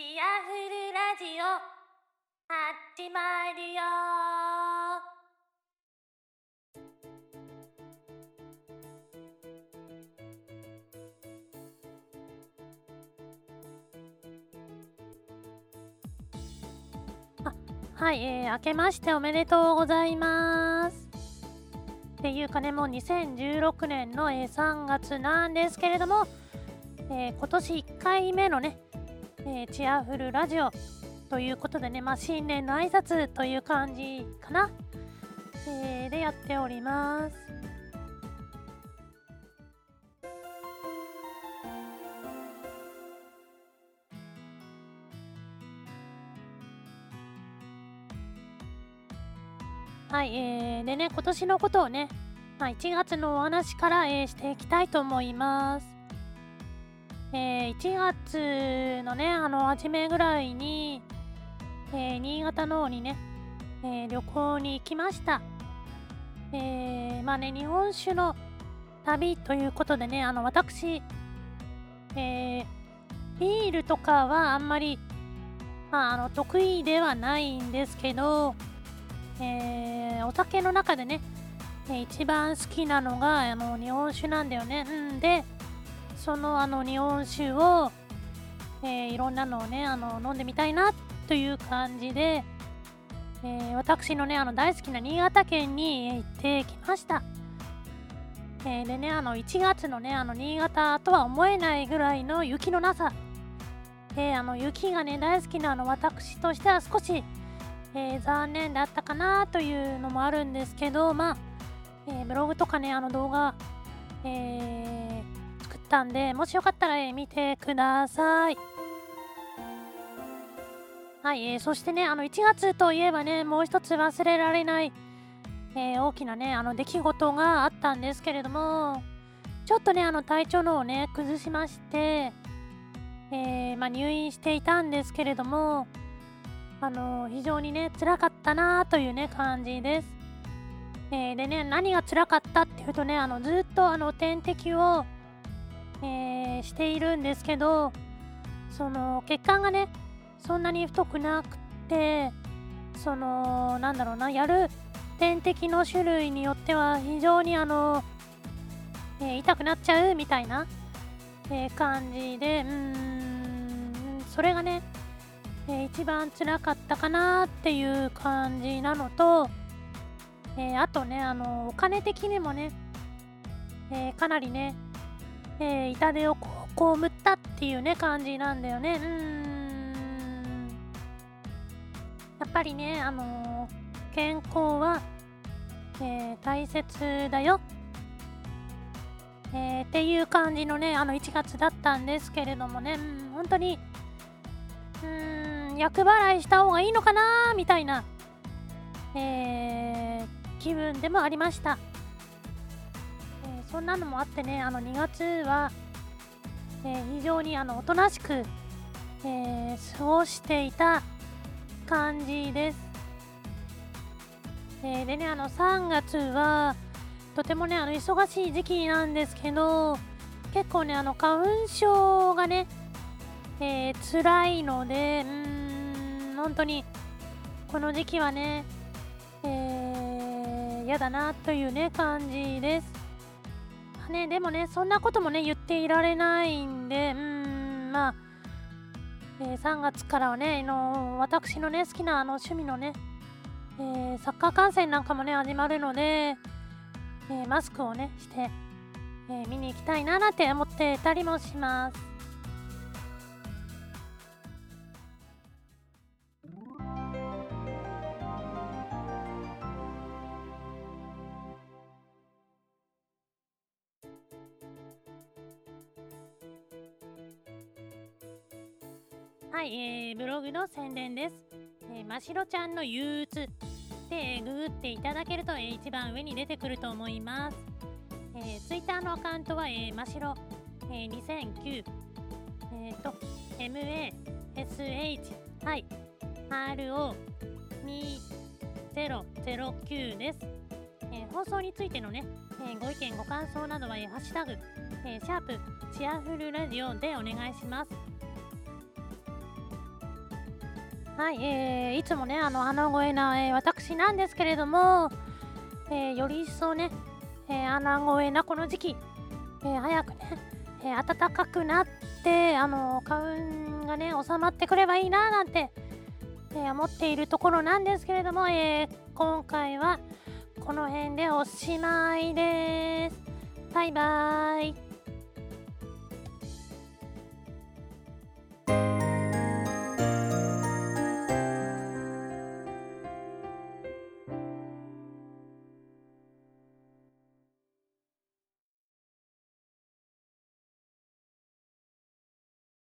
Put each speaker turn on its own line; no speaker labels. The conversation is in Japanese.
チアフルラジオ始まるよ
はい、えー、明けましておめでとうございます。っていうかね、もう2016年の、えー、3月なんですけれども、えー、今年1回目のね、えー、チアフルラジオということでね、まあ、新年の挨拶という感じかな、えー、でやっております。はい、えー、でね、今年のことをね、まあ、1月のお話から、えー、していきたいと思います。えー、1月のね、あの、初めぐらいに、えー、新潟の方にね、えー、旅行に行きました。えー、まあね、日本酒の旅ということでね、あの、私、えー、ビールとかはあんまり、まあ、あの、得意ではないんですけど、えー、お酒の中でね、え一番好きなのがあの日本酒なんだよね。うんで、そのあの日本酒を、えー、いろんなのをねあの飲んでみたいなという感じで、えー、私のねあの大好きな新潟県に行ってきました。えー、でねあの1月のねあの新潟とは思えないぐらいの雪のなさ、えあの雪がね大好きなあの私としては少しえー、残念だったかなというのもあるんですけど、まあ、え、ブログとかね、あの動画、え、ったんで、もしよかったら、見てください。はい、えーそしてね、あの1月といえばね、もう一つ忘れられない、え大きなね、あの出来事があったんですけれども、ちょっとね、あの体調のをね、崩しまして、えまあ、入院していたんですけれども、あの非常にね辛かったなというね感じです。え、でね何が辛かったっていうとねあのずっとあの点滴を、えー、しているんですけどその血管がねそんなに太くなくてそのなんだろうなやる点滴の種類によっては非常にあの、えー、痛くなっちゃうみたいな、え感じでうんそれがねえー、一番辛かったかなっていう感じなのと、えー、あとね、あのお金的にもね、え、かなりね、え痛手をこう被ったっていうね、感じなんだよね。うん。やっぱりね、あの健康は、え大切だよ。えっていう感じのね、あの1月だったんですけれどもね、うん、本当に、うん、厄払いした方がいいのかなみたいな、え、気分でもありました、えー、そんなのもあってねあの2月は、えー、非常にあのおとなしく、え過ごしていた感じです、えでねあの3月はとてもねあの忙しい時期なんですけど結構ねあの花粉症がね、えー、辛いのでうん本当にこの時期はね、えー、嫌だなというね、感じです。ね、でもね、そんなこともね、言っていられないんで、うん、まあ、えー、3月からはね、の私のね、好きなあの趣味のね、えー、サッカー観戦なんかもね、始まるので、えー、マスクをね、して、え見に行きたいななんて思っていたりもします。はい、えー、ブログの宣伝です。えー、ましろちゃんの憂鬱で、ググっていただけると、えー、一番上に出てくると思います。えー、ツイッターのアカウントは、えー、ましろ、えー、2009、えっ、ー、と、MASH、はい、RO2009 です。えー、放送についてのね、えー、ご意見、ご感想などは、えー、ハッシュタグ、えー、シャープチアフルラジオでお願いします。はい、えー、いつもね、あの、穴声な、えー、私なんですけれども、えー、より一層ね、えー、穴声なこの時期、えー、早くね、えー、暖かくなって、あの、花粉がね、収まってくればいいな、なんて、えー、思っているところなんですけれども、えー、今回は、この辺でおしまいです。バイバーイ。